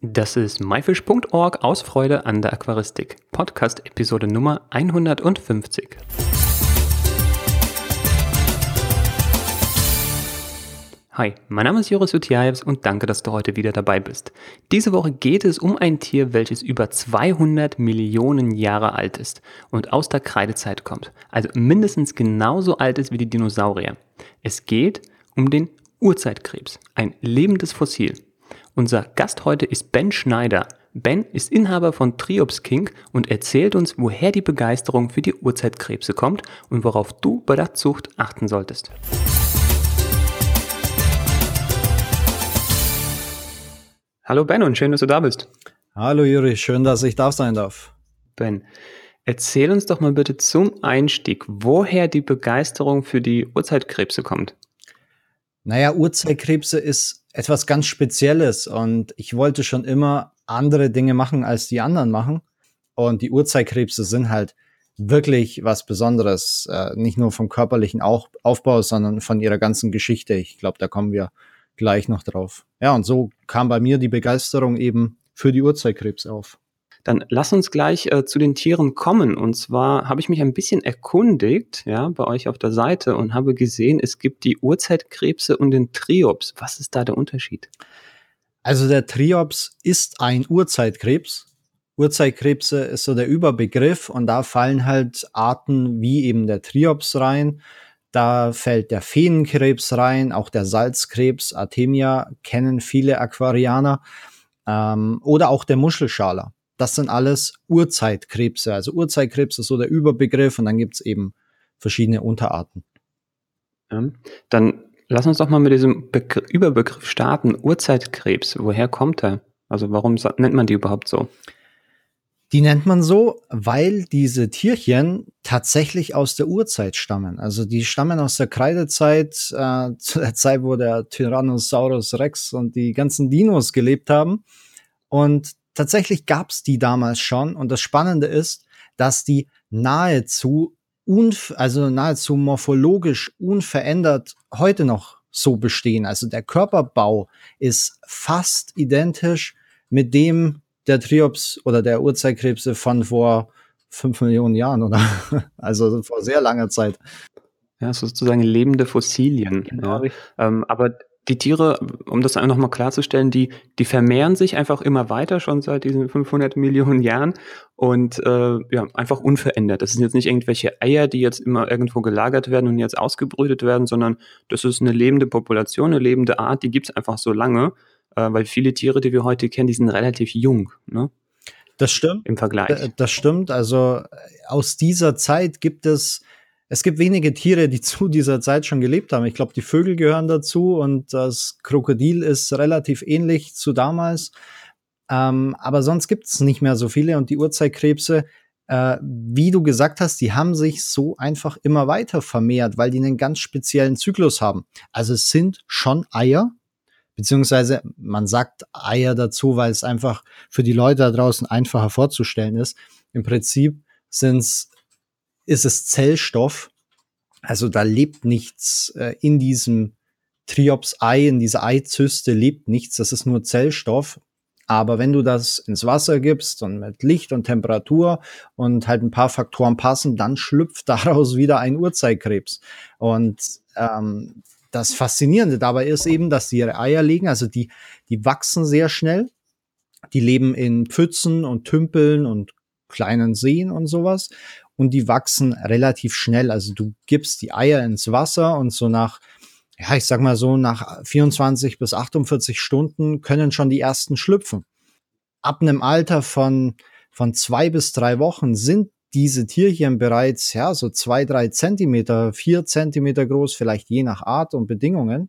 Das ist myfish.org aus Freude an der Aquaristik. Podcast Episode Nummer 150. Hi, mein Name ist Joris Utiaevs und danke, dass du heute wieder dabei bist. Diese Woche geht es um ein Tier, welches über 200 Millionen Jahre alt ist und aus der Kreidezeit kommt, also mindestens genauso alt ist wie die Dinosaurier. Es geht um den Urzeitkrebs, ein lebendes Fossil. Unser Gast heute ist Ben Schneider. Ben ist Inhaber von Triops King und erzählt uns, woher die Begeisterung für die Urzeitkrebse kommt und worauf du bei der Zucht achten solltest. Hallo Ben und schön, dass du da bist. Hallo Juri, schön, dass ich da sein darf. Ben, erzähl uns doch mal bitte zum Einstieg, woher die Begeisterung für die Urzeitkrebse kommt. Naja, Urzeitkrebse ist etwas ganz Spezielles und ich wollte schon immer andere Dinge machen, als die anderen machen. Und die Urzeitkrebse sind halt wirklich was Besonderes, äh, nicht nur vom körperlichen Aufbau, sondern von ihrer ganzen Geschichte. Ich glaube, da kommen wir gleich noch drauf. Ja, und so kam bei mir die Begeisterung eben für die Urzeitkrebse auf. Dann lass uns gleich äh, zu den Tieren kommen. Und zwar habe ich mich ein bisschen erkundigt, ja, bei euch auf der Seite und habe gesehen, es gibt die Urzeitkrebse und den Triops. Was ist da der Unterschied? Also der Triops ist ein Urzeitkrebs. Urzeitkrebse ist so der Überbegriff und da fallen halt Arten wie eben der Triops rein. Da fällt der Feenkrebs rein, auch der Salzkrebs, Artemia kennen viele Aquarianer ähm, oder auch der Muschelschaler. Das sind alles Urzeitkrebse. Also Urzeitkrebs ist so der Überbegriff und dann gibt's eben verschiedene Unterarten. Ja, dann lass uns doch mal mit diesem Begr Überbegriff starten. Urzeitkrebs, woher kommt er? Also warum nennt man die überhaupt so? Die nennt man so, weil diese Tierchen tatsächlich aus der Urzeit stammen. Also die stammen aus der Kreidezeit, äh, zu der Zeit, wo der Tyrannosaurus Rex und die ganzen Dinos gelebt haben. Und tatsächlich gab es die damals schon. Und das Spannende ist, dass die nahezu, also nahezu morphologisch unverändert heute noch so bestehen. Also der Körperbau ist fast identisch mit dem der Triops oder der Urzeitkrebse von vor fünf Millionen Jahren oder also vor sehr langer Zeit. Ja, sozusagen lebende Fossilien. Genau. Ja. Ähm, aber die Tiere, um das einfach nochmal klarzustellen, die, die vermehren sich einfach immer weiter, schon seit diesen 500 Millionen Jahren und äh, ja, einfach unverändert. Das sind jetzt nicht irgendwelche Eier, die jetzt immer irgendwo gelagert werden und jetzt ausgebrütet werden, sondern das ist eine lebende Population, eine lebende Art, die gibt's einfach so lange, äh, weil viele Tiere, die wir heute kennen, die sind relativ jung. Ne? Das stimmt. Im Vergleich. Das stimmt. Also aus dieser Zeit gibt es es gibt wenige Tiere, die zu dieser Zeit schon gelebt haben. Ich glaube, die Vögel gehören dazu und das Krokodil ist relativ ähnlich zu damals. Ähm, aber sonst gibt es nicht mehr so viele und die Urzeitkrebse, äh, wie du gesagt hast, die haben sich so einfach immer weiter vermehrt, weil die einen ganz speziellen Zyklus haben. Also es sind schon Eier, beziehungsweise man sagt Eier dazu, weil es einfach für die Leute da draußen einfacher vorzustellen ist. Im Prinzip sind es ist es Zellstoff. Also da lebt nichts äh, in diesem Triops-Ei, in dieser Eizyste lebt nichts, das ist nur Zellstoff. Aber wenn du das ins Wasser gibst und mit Licht und Temperatur und halt ein paar Faktoren passen, dann schlüpft daraus wieder ein Urzeitkrebs. Und ähm, das Faszinierende dabei ist eben, dass sie ihre Eier legen, also die, die wachsen sehr schnell. Die leben in Pfützen und Tümpeln und kleinen Seen und sowas und die wachsen relativ schnell. Also du gibst die Eier ins Wasser und so nach, ja, ich sag mal so, nach 24 bis 48 Stunden können schon die ersten schlüpfen. Ab einem Alter von, von zwei bis drei Wochen sind diese Tierchen bereits, ja, so zwei, drei Zentimeter, vier Zentimeter groß, vielleicht je nach Art und Bedingungen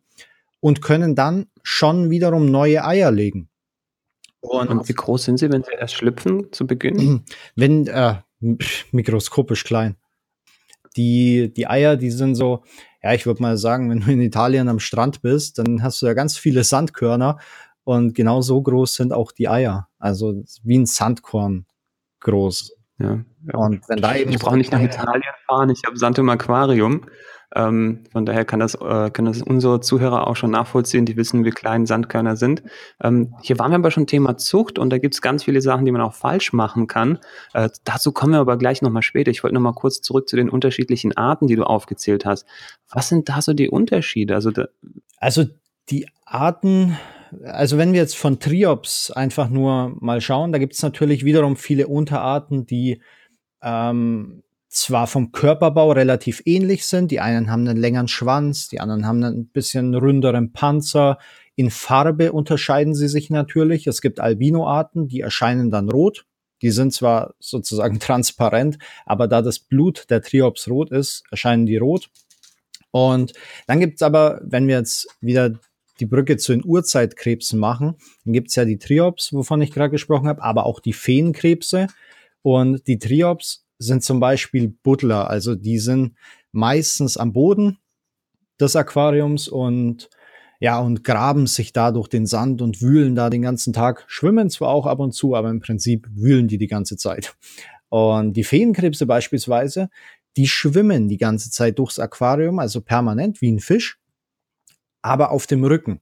und können dann schon wiederum neue Eier legen. Und, und wie groß sind sie, wenn sie erst schlüpfen zu Beginn? Wenn, äh, mikroskopisch klein. Die, die Eier, die sind so, ja, ich würde mal sagen, wenn du in Italien am Strand bist, dann hast du ja ganz viele Sandkörner und genau so groß sind auch die Eier. Also wie ein Sandkorn groß. Ja. Und wenn da eben ich brauche nicht nach Italien fahren, ich habe Sand im Aquarium. Ähm, von daher kann das, äh, können das unsere Zuhörer auch schon nachvollziehen, die wissen, wie klein Sandkörner sind. Ähm, hier waren wir aber schon Thema Zucht und da gibt es ganz viele Sachen, die man auch falsch machen kann. Äh, dazu kommen wir aber gleich nochmal später. Ich wollte nochmal kurz zurück zu den unterschiedlichen Arten, die du aufgezählt hast. Was sind da so die Unterschiede? Also, da also die Arten, also wenn wir jetzt von Triops einfach nur mal schauen, da gibt es natürlich wiederum viele Unterarten, die ähm, zwar vom Körperbau relativ ähnlich sind. Die einen haben einen längeren Schwanz, die anderen haben einen bisschen ründeren Panzer. In Farbe unterscheiden sie sich natürlich. Es gibt Albinoarten, die erscheinen dann rot. Die sind zwar sozusagen transparent, aber da das Blut der Triops rot ist, erscheinen die rot. Und dann gibt's aber, wenn wir jetzt wieder die Brücke zu den Urzeitkrebsen machen, dann gibt's ja die Triops, wovon ich gerade gesprochen habe, aber auch die Feenkrebse. Und die Triops sind zum Beispiel Buddler, also die sind meistens am Boden des Aquariums und ja, und graben sich da durch den Sand und wühlen da den ganzen Tag, schwimmen zwar auch ab und zu, aber im Prinzip wühlen die die ganze Zeit. Und die Feenkrebse beispielsweise, die schwimmen die ganze Zeit durchs Aquarium, also permanent wie ein Fisch, aber auf dem Rücken.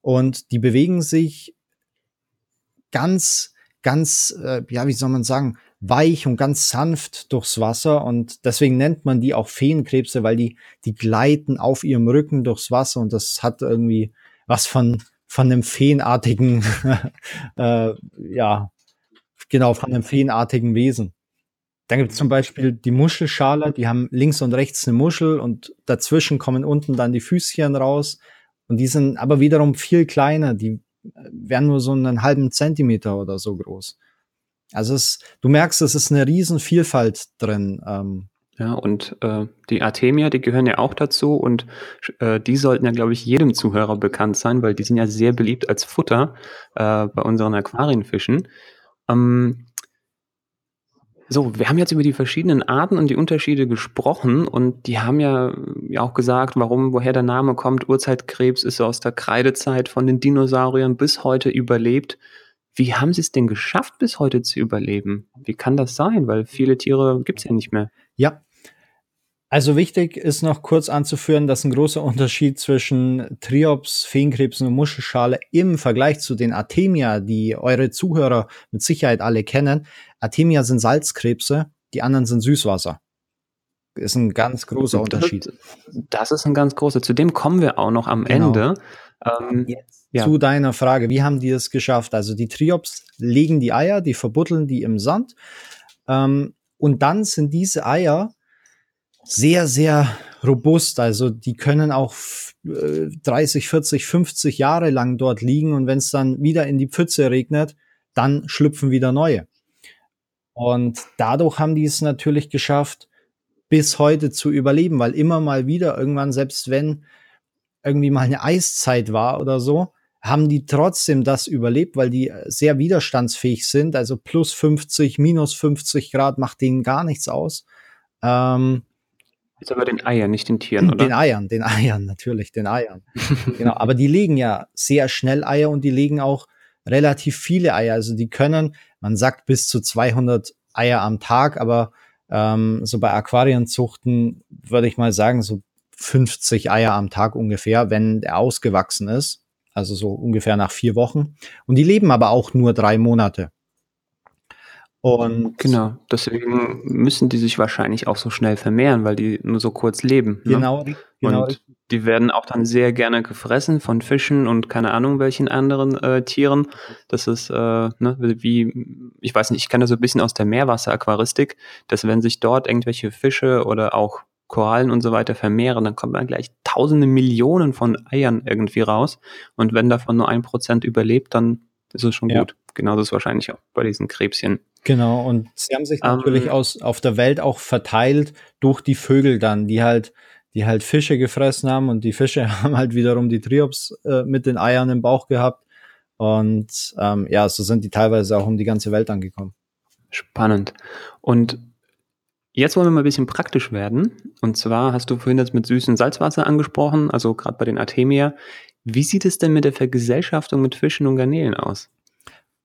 Und die bewegen sich ganz, ganz, äh, ja, wie soll man sagen, weich und ganz sanft durchs Wasser und deswegen nennt man die auch Feenkrebse, weil die, die gleiten auf ihrem Rücken durchs Wasser und das hat irgendwie was von, von einem feenartigen, äh, ja, genau, von einem feenartigen Wesen. Dann gibt es zum Beispiel die Muschelschale, die haben links und rechts eine Muschel und dazwischen kommen unten dann die Füßchen raus. Und die sind aber wiederum viel kleiner, die werden nur so einen halben Zentimeter oder so groß. Also es, du merkst, es ist eine riesen Vielfalt drin. Ähm. Ja, und äh, die Artemia, die gehören ja auch dazu und äh, die sollten ja, glaube ich, jedem Zuhörer bekannt sein, weil die sind ja sehr beliebt als Futter äh, bei unseren Aquarienfischen. Ähm, so, wir haben jetzt über die verschiedenen Arten und die Unterschiede gesprochen und die haben ja, ja auch gesagt, warum, woher der Name kommt. Urzeitkrebs ist aus der Kreidezeit von den Dinosauriern bis heute überlebt. Wie haben sie es denn geschafft, bis heute zu überleben? Wie kann das sein? Weil viele Tiere gibt es ja nicht mehr. Ja. Also wichtig ist noch kurz anzuführen, dass ein großer Unterschied zwischen Triops, Feenkrebsen und Muschelschale im Vergleich zu den Artemia, die eure Zuhörer mit Sicherheit alle kennen. Artemia sind Salzkrebse, die anderen sind Süßwasser. Ist ein ganz großer Unterschied. Das ist ein ganz großer. Zu dem kommen wir auch noch am genau. Ende. Ähm, ja. zu deiner Frage, wie haben die es geschafft? Also die Triops legen die Eier, die verbuddeln die im Sand ähm, und dann sind diese Eier sehr, sehr robust. Also die können auch 30, 40, 50 Jahre lang dort liegen und wenn es dann wieder in die Pfütze regnet, dann schlüpfen wieder neue. Und dadurch haben die es natürlich geschafft, bis heute zu überleben, weil immer mal wieder irgendwann, selbst wenn irgendwie mal eine Eiszeit war oder so, haben die trotzdem das überlebt, weil die sehr widerstandsfähig sind. Also plus 50, minus 50 Grad macht denen gar nichts aus. Ähm, Jetzt aber den Eiern, nicht den Tieren, oder? Den Eiern, den Eiern, natürlich, den Eiern. genau, aber die legen ja sehr schnell Eier und die legen auch relativ viele Eier. Also die können, man sagt bis zu 200 Eier am Tag, aber ähm, so bei Aquarienzuchten würde ich mal sagen, so 50 Eier am Tag ungefähr, wenn er ausgewachsen ist. Also so ungefähr nach vier Wochen. Und die leben aber auch nur drei Monate. Und genau, deswegen müssen die sich wahrscheinlich auch so schnell vermehren, weil die nur so kurz leben. Ne? Genau, genau. Und die werden auch dann sehr gerne gefressen von Fischen und keine Ahnung welchen anderen äh, Tieren. Das ist äh, ne, wie, ich weiß nicht, ich kenne das so ein bisschen aus der Meerwasseraquaristik, dass wenn sich dort irgendwelche Fische oder auch Korallen und so weiter vermehren, dann kommt man gleich tausende Millionen von Eiern irgendwie raus. Und wenn davon nur ein Prozent überlebt, dann ist es schon ja. gut. Genauso ist es wahrscheinlich auch bei diesen Krebschen. Genau, und sie haben sich natürlich ähm, aus, auf der Welt auch verteilt durch die Vögel dann, die halt, die halt Fische gefressen haben und die Fische haben halt wiederum die Triops äh, mit den Eiern im Bauch gehabt. Und ähm, ja, so sind die teilweise auch um die ganze Welt angekommen. Spannend. Und Jetzt wollen wir mal ein bisschen praktisch werden. Und zwar hast du vorhin das mit süßem Salzwasser angesprochen, also gerade bei den Artemia. Wie sieht es denn mit der Vergesellschaftung mit Fischen und Garnelen aus?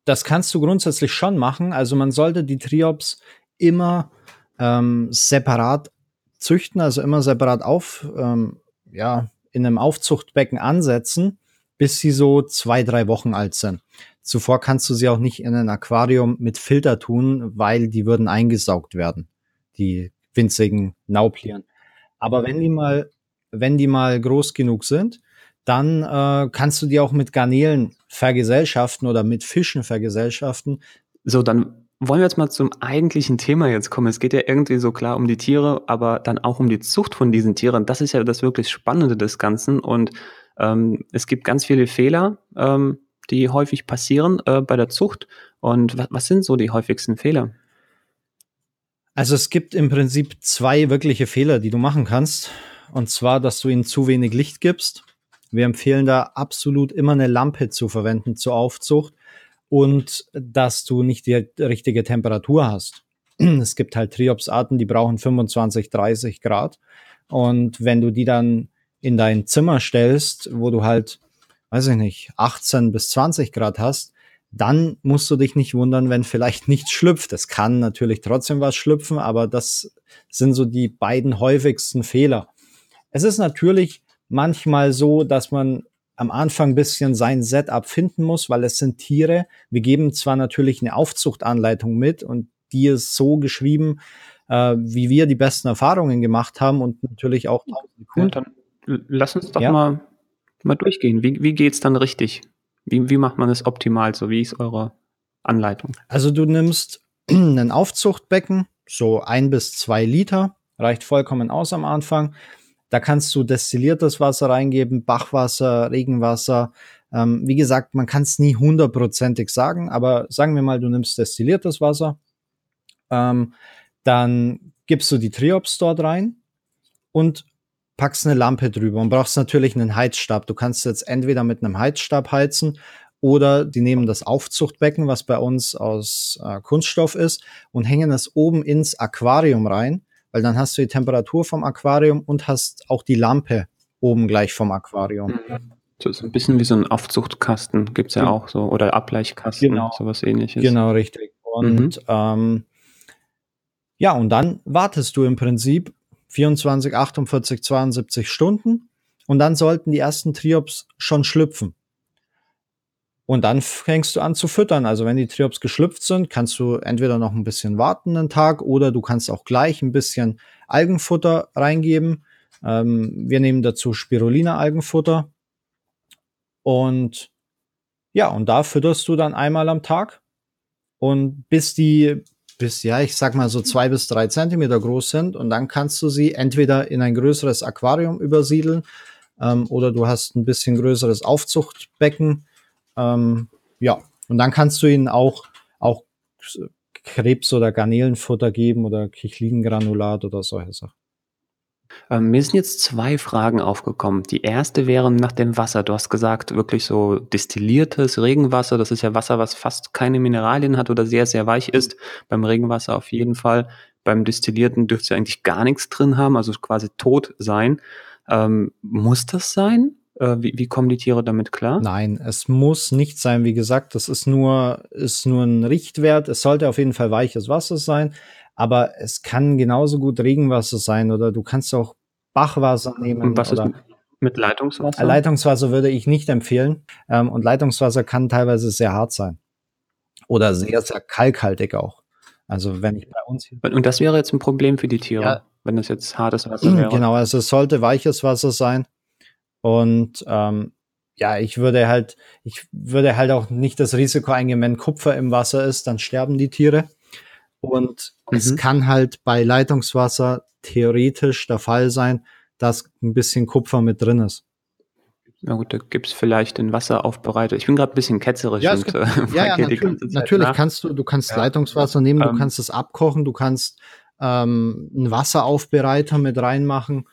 Das kannst du grundsätzlich schon machen. Also man sollte die Triops immer ähm, separat züchten, also immer separat auf, ähm, ja, in einem Aufzuchtbecken ansetzen, bis sie so zwei, drei Wochen alt sind. Zuvor kannst du sie auch nicht in ein Aquarium mit Filter tun, weil die würden eingesaugt werden, die winzigen Nauplieren. Aber wenn die mal, wenn die mal groß genug sind, dann äh, kannst du die auch mit Garnelen vergesellschaften oder mit Fischen vergesellschaften. So, dann wollen wir jetzt mal zum eigentlichen Thema jetzt kommen. Es geht ja irgendwie so klar um die Tiere, aber dann auch um die Zucht von diesen Tieren. Das ist ja das wirklich Spannende des Ganzen. Und ähm, es gibt ganz viele Fehler, ähm, die häufig passieren äh, bei der Zucht. Und was, was sind so die häufigsten Fehler? Also es gibt im Prinzip zwei wirkliche Fehler, die du machen kannst. Und zwar, dass du ihnen zu wenig Licht gibst. Wir empfehlen da absolut immer eine Lampe zu verwenden zur Aufzucht und dass du nicht die richtige Temperatur hast. Es gibt halt Triopsarten, die brauchen 25, 30 Grad. Und wenn du die dann in dein Zimmer stellst, wo du halt, weiß ich nicht, 18 bis 20 Grad hast, dann musst du dich nicht wundern, wenn vielleicht nichts schlüpft. Es kann natürlich trotzdem was schlüpfen, aber das sind so die beiden häufigsten Fehler. Es ist natürlich manchmal so, dass man am Anfang ein bisschen sein Setup finden muss, weil es sind Tiere. Wir geben zwar natürlich eine Aufzuchtanleitung mit und die ist so geschrieben, äh, wie wir die besten Erfahrungen gemacht haben und natürlich auch ja, dann lass uns doch ja. mal, mal durchgehen. Wie, wie geht's dann richtig? Wie, wie macht man es optimal? So wie ist eure Anleitung? Also du nimmst ein Aufzuchtbecken, so ein bis zwei Liter, reicht vollkommen aus am Anfang. Da kannst du destilliertes Wasser reingeben, Bachwasser, Regenwasser. Ähm, wie gesagt, man kann es nie hundertprozentig sagen, aber sagen wir mal, du nimmst destilliertes Wasser, ähm, dann gibst du die Triops dort rein und packst eine Lampe drüber und brauchst natürlich einen Heizstab. Du kannst jetzt entweder mit einem Heizstab heizen oder die nehmen das Aufzuchtbecken, was bei uns aus äh, Kunststoff ist, und hängen es oben ins Aquarium rein weil dann hast du die Temperatur vom Aquarium und hast auch die Lampe oben gleich vom Aquarium. Mhm. So ist ein bisschen wie so ein Aufzuchtkasten, gibt es ja, ja auch so, oder Ableichkasten, genau. sowas ähnliches. Genau, richtig. Und mhm. ähm, ja, und dann wartest du im Prinzip 24, 48, 72 Stunden und dann sollten die ersten Triops schon schlüpfen. Und dann fängst du an zu füttern. Also wenn die Triops geschlüpft sind, kannst du entweder noch ein bisschen warten einen Tag oder du kannst auch gleich ein bisschen Algenfutter reingeben. Ähm, wir nehmen dazu Spirulina-Algenfutter. Und ja, und da fütterst du dann einmal am Tag. Und bis die, bis, ja, ich sag mal so zwei bis drei Zentimeter groß sind. Und dann kannst du sie entweder in ein größeres Aquarium übersiedeln ähm, oder du hast ein bisschen größeres Aufzuchtbecken ähm, ja, und dann kannst du ihnen auch, auch Krebs- oder Garnelenfutter geben oder Kichlingranulat oder solche Sachen. Ähm, mir sind jetzt zwei Fragen aufgekommen. Die erste wäre nach dem Wasser. Du hast gesagt, wirklich so destilliertes Regenwasser. Das ist ja Wasser, was fast keine Mineralien hat oder sehr, sehr weich ist. Beim Regenwasser auf jeden Fall. Beim Destillierten dürfte es eigentlich gar nichts drin haben, also quasi tot sein. Ähm, muss das sein? Äh, wie, wie kommen die Tiere damit klar? Nein, es muss nicht sein. Wie gesagt, das ist nur, ist nur ein Richtwert. Es sollte auf jeden Fall weiches Wasser sein, aber es kann genauso gut Regenwasser sein oder du kannst auch Bachwasser nehmen. Und was oder ist mit Leitungswasser? Leitungswasser würde ich nicht empfehlen. Ähm, und Leitungswasser kann teilweise sehr hart sein. Oder sehr, sehr kalkhaltig auch. Also wenn ich bei uns. Und das wäre jetzt ein Problem für die Tiere, ja. wenn das jetzt hartes Wasser wäre. Genau, also es sollte weiches Wasser sein. Und ähm, ja, ich würde halt, ich würde halt auch nicht das Risiko eingehen, wenn Kupfer im Wasser ist, dann sterben die Tiere. Und mhm. es kann halt bei Leitungswasser theoretisch der Fall sein, dass ein bisschen Kupfer mit drin ist. Na gut, da gibt es vielleicht den Wasseraufbereiter. Ich bin gerade ein bisschen ketzerisch. Ja, und, äh, ja, ja natürlich, natürlich kannst du, du kannst ja. Leitungswasser nehmen, du ähm, kannst es abkochen, du kannst ähm, einen Wasseraufbereiter mit reinmachen.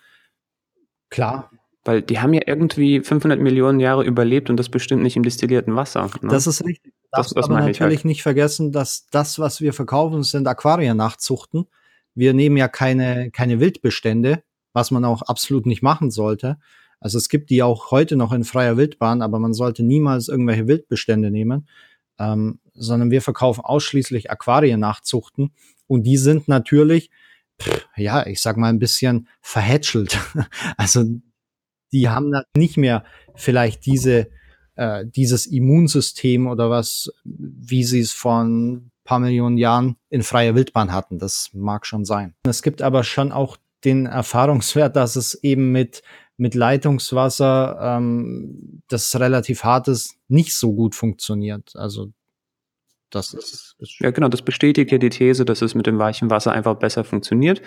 Klar, weil die haben ja irgendwie 500 Millionen Jahre überlebt und das bestimmt nicht im destillierten Wasser. Ne? Das ist richtig. Das, das aber natürlich halt. nicht vergessen, dass das, was wir verkaufen, sind Aquariennachzuchten. Wir nehmen ja keine, keine Wildbestände, was man auch absolut nicht machen sollte. Also es gibt die auch heute noch in freier Wildbahn, aber man sollte niemals irgendwelche Wildbestände nehmen, ähm, sondern wir verkaufen ausschließlich Aquariennachzuchten und die sind natürlich, pff, ja, ich sag mal ein bisschen verhätschelt. also die haben nicht mehr vielleicht diese äh, dieses Immunsystem oder was, wie sie es vor ein paar Millionen Jahren in freier Wildbahn hatten. Das mag schon sein. Es gibt aber schon auch den Erfahrungswert, dass es eben mit mit Leitungswasser, ähm, das relativ hart ist, nicht so gut funktioniert. Also das ist, ist ja genau, das bestätigt ja die These, dass es mit dem weichen Wasser einfach besser funktioniert.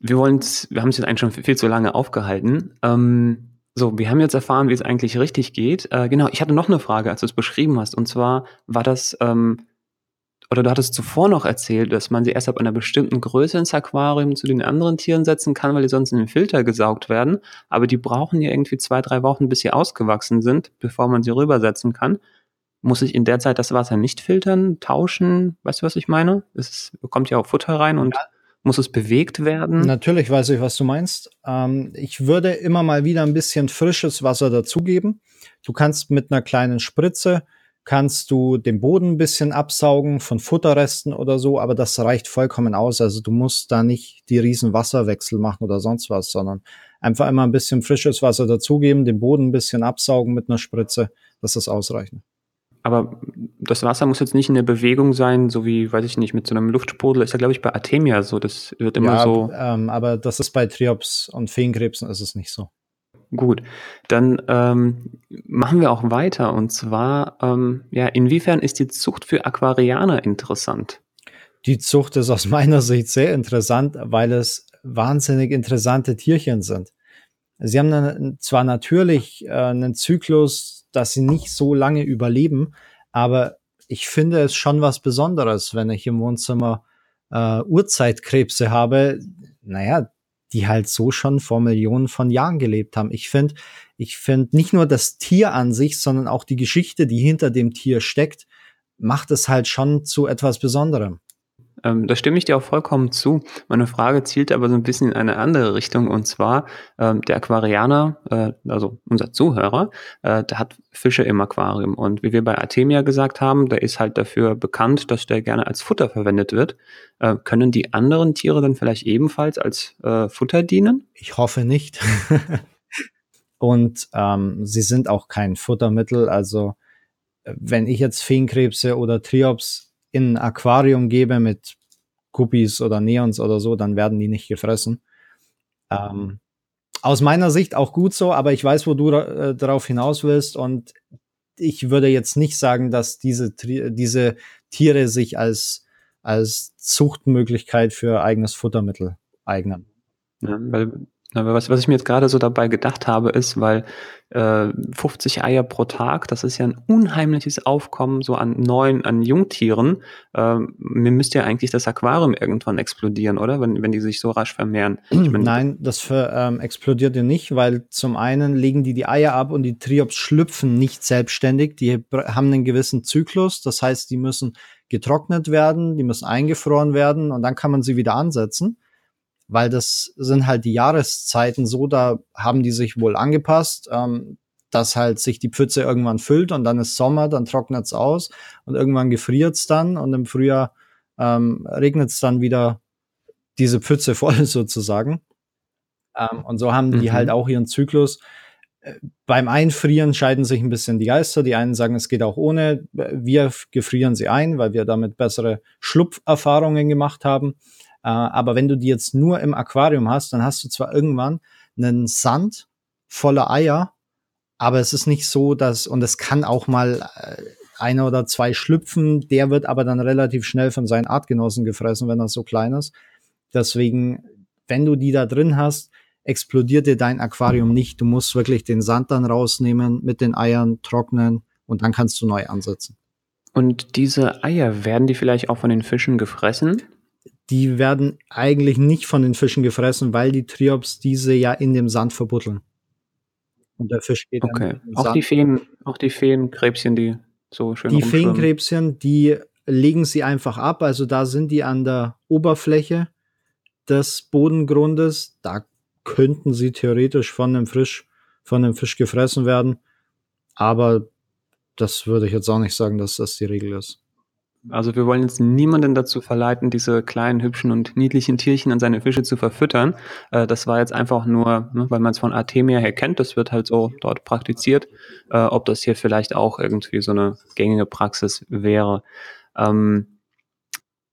Wir wollen wir haben es jetzt eigentlich schon viel zu lange aufgehalten. Ähm, so, wir haben jetzt erfahren, wie es eigentlich richtig geht. Äh, genau, ich hatte noch eine Frage, als du es beschrieben hast. Und zwar war das, ähm, oder du hattest zuvor noch erzählt, dass man sie erst ab einer bestimmten Größe ins Aquarium zu den anderen Tieren setzen kann, weil die sonst in den Filter gesaugt werden. Aber die brauchen ja irgendwie zwei, drei Wochen, bis sie ausgewachsen sind, bevor man sie rübersetzen kann. Muss ich in der Zeit das Wasser nicht filtern, tauschen? Weißt du, was ich meine? Es kommt ja auch Futter rein und ja. Muss es bewegt werden? Natürlich weiß ich, was du meinst. Ähm, ich würde immer mal wieder ein bisschen frisches Wasser dazugeben. Du kannst mit einer kleinen Spritze kannst du den Boden ein bisschen absaugen von Futterresten oder so, aber das reicht vollkommen aus. Also du musst da nicht die riesen Wasserwechsel machen oder sonst was, sondern einfach immer ein bisschen frisches Wasser dazugeben, den Boden ein bisschen absaugen mit einer Spritze. Das ist ausreichend. Aber das Wasser muss jetzt nicht in der Bewegung sein, so wie, weiß ich nicht, mit so einem Luftsprudel. Ist ja, glaube ich, bei Artemia so. Das wird immer ja, so. Ähm, aber das ist bei Triops und Feenkrebsen ist es nicht so. Gut, dann ähm, machen wir auch weiter. Und zwar, ähm, ja, inwiefern ist die Zucht für Aquarianer interessant? Die Zucht ist aus meiner Sicht sehr interessant, weil es wahnsinnig interessante Tierchen sind. Sie haben dann zwar natürlich äh, einen Zyklus, dass sie nicht so lange überleben. Aber ich finde es schon was Besonderes, wenn ich im Wohnzimmer äh, Urzeitkrebse habe. Naja, die halt so schon vor Millionen von Jahren gelebt haben. Ich finde, ich finde nicht nur das Tier an sich, sondern auch die Geschichte, die hinter dem Tier steckt, macht es halt schon zu etwas Besonderem. Ähm, da stimme ich dir auch vollkommen zu. Meine Frage zielt aber so ein bisschen in eine andere Richtung und zwar ähm, der Aquarianer, äh, also unser Zuhörer, äh, der hat Fische im Aquarium und wie wir bei Artemia gesagt haben, der ist halt dafür bekannt, dass der gerne als Futter verwendet wird. Äh, können die anderen Tiere dann vielleicht ebenfalls als äh, Futter dienen? Ich hoffe nicht. und ähm, sie sind auch kein Futtermittel. Also äh, wenn ich jetzt Feenkrebse oder Triops in ein Aquarium gebe mit Guppies oder Neons oder so, dann werden die nicht gefressen. Ähm, aus meiner Sicht auch gut so, aber ich weiß, wo du äh, darauf hinaus willst und ich würde jetzt nicht sagen, dass diese, diese Tiere sich als, als Zuchtmöglichkeit für eigenes Futtermittel eignen. Ja, weil was, was ich mir jetzt gerade so dabei gedacht habe, ist, weil äh, 50 Eier pro Tag, das ist ja ein unheimliches Aufkommen so an neuen, an Jungtieren. Äh, mir müsste ja eigentlich das Aquarium irgendwann explodieren, oder? Wenn, wenn die sich so rasch vermehren. Ich mein, Nein, das für, ähm, explodiert ja nicht, weil zum einen legen die die Eier ab und die Triops schlüpfen nicht selbstständig. Die haben einen gewissen Zyklus, das heißt, die müssen getrocknet werden, die müssen eingefroren werden und dann kann man sie wieder ansetzen weil das sind halt die Jahreszeiten so, da haben die sich wohl angepasst, ähm, dass halt sich die Pfütze irgendwann füllt und dann ist Sommer, dann trocknet es aus und irgendwann gefriert es dann und im Frühjahr ähm, regnet es dann wieder diese Pfütze voll sozusagen. Ähm, und so haben die mhm. halt auch ihren Zyklus. Äh, beim Einfrieren scheiden sich ein bisschen die Geister. Die einen sagen, es geht auch ohne. Wir gefrieren sie ein, weil wir damit bessere Schlupferfahrungen gemacht haben. Äh, aber wenn du die jetzt nur im Aquarium hast, dann hast du zwar irgendwann einen Sand voller Eier, aber es ist nicht so, dass, und es kann auch mal äh, einer oder zwei schlüpfen, der wird aber dann relativ schnell von seinen Artgenossen gefressen, wenn er so klein ist. Deswegen, wenn du die da drin hast, explodiert dir dein Aquarium nicht. Du musst wirklich den Sand dann rausnehmen, mit den Eiern trocknen und dann kannst du neu ansetzen. Und diese Eier, werden die vielleicht auch von den Fischen gefressen? Die werden eigentlich nicht von den Fischen gefressen, weil die Triops diese ja in dem Sand verbuddeln. Und der Fisch geht okay. dann auch die Feen, auch die Feenkrebschen, die so schön Die Feenkrebschen, die legen sie einfach ab, also da sind die an der Oberfläche des Bodengrundes, da könnten sie theoretisch von einem Fisch, von einem Fisch gefressen werden, aber das würde ich jetzt auch nicht sagen, dass das die Regel ist. Also wir wollen jetzt niemanden dazu verleiten, diese kleinen, hübschen und niedlichen Tierchen an seine Fische zu verfüttern. Äh, das war jetzt einfach nur, ne, weil man es von Artemia her kennt, das wird halt so dort praktiziert, äh, ob das hier vielleicht auch irgendwie so eine gängige Praxis wäre. Ähm,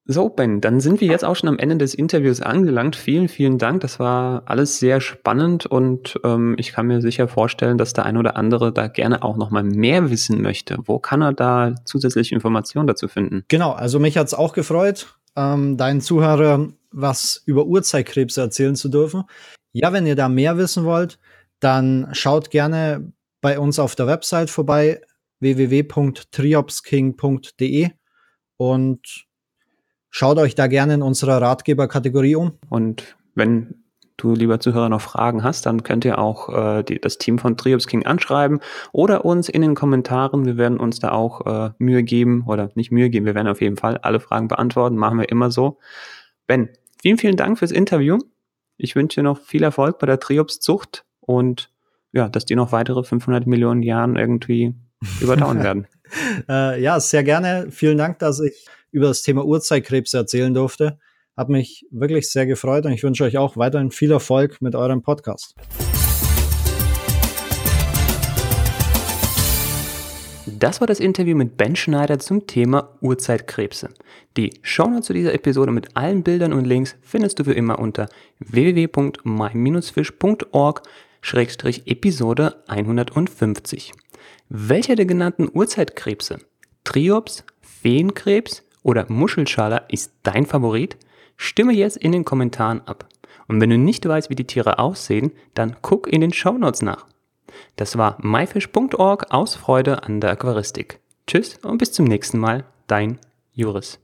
so, Ben, dann sind wir jetzt auch schon am Ende des Interviews angelangt. Vielen, vielen Dank. Das war alles sehr spannend und ähm, ich kann mir sicher vorstellen, dass der ein oder andere da gerne auch nochmal mehr wissen möchte. Wo kann er da zusätzliche Informationen dazu finden? Genau, also mich hat's auch gefreut, ähm, deinen Zuhörern was über Urzeitkrebse erzählen zu dürfen. Ja, wenn ihr da mehr wissen wollt, dann schaut gerne bei uns auf der Website vorbei www.triopsking.de und Schaut euch da gerne in unserer Ratgeberkategorie um. Und wenn du, lieber Zuhörer, noch Fragen hast, dann könnt ihr auch äh, die, das Team von Triops King anschreiben oder uns in den Kommentaren. Wir werden uns da auch äh, Mühe geben oder nicht Mühe geben, wir werden auf jeden Fall alle Fragen beantworten. Machen wir immer so. Ben, vielen, vielen Dank fürs Interview. Ich wünsche dir noch viel Erfolg bei der Triops Zucht und ja, dass die noch weitere 500 Millionen Jahren irgendwie überdauern werden. äh, ja, sehr gerne. Vielen Dank, dass ich über das Thema Urzeitkrebs erzählen durfte. Hat mich wirklich sehr gefreut und ich wünsche euch auch weiterhin viel Erfolg mit eurem Podcast. Das war das Interview mit Ben Schneider zum Thema Urzeitkrebse. Die Shownotes zu dieser Episode mit allen Bildern und Links findest du wie immer unter www.my-fish.org-episode 150. Welcher der genannten Urzeitkrebse, Triops, Feenkrebs oder Muschelschaler ist dein Favorit? Stimme jetzt in den Kommentaren ab. Und wenn du nicht weißt, wie die Tiere aussehen, dann guck in den Shownotes nach. Das war myfish.org aus Freude an der Aquaristik. Tschüss und bis zum nächsten Mal, dein Juris.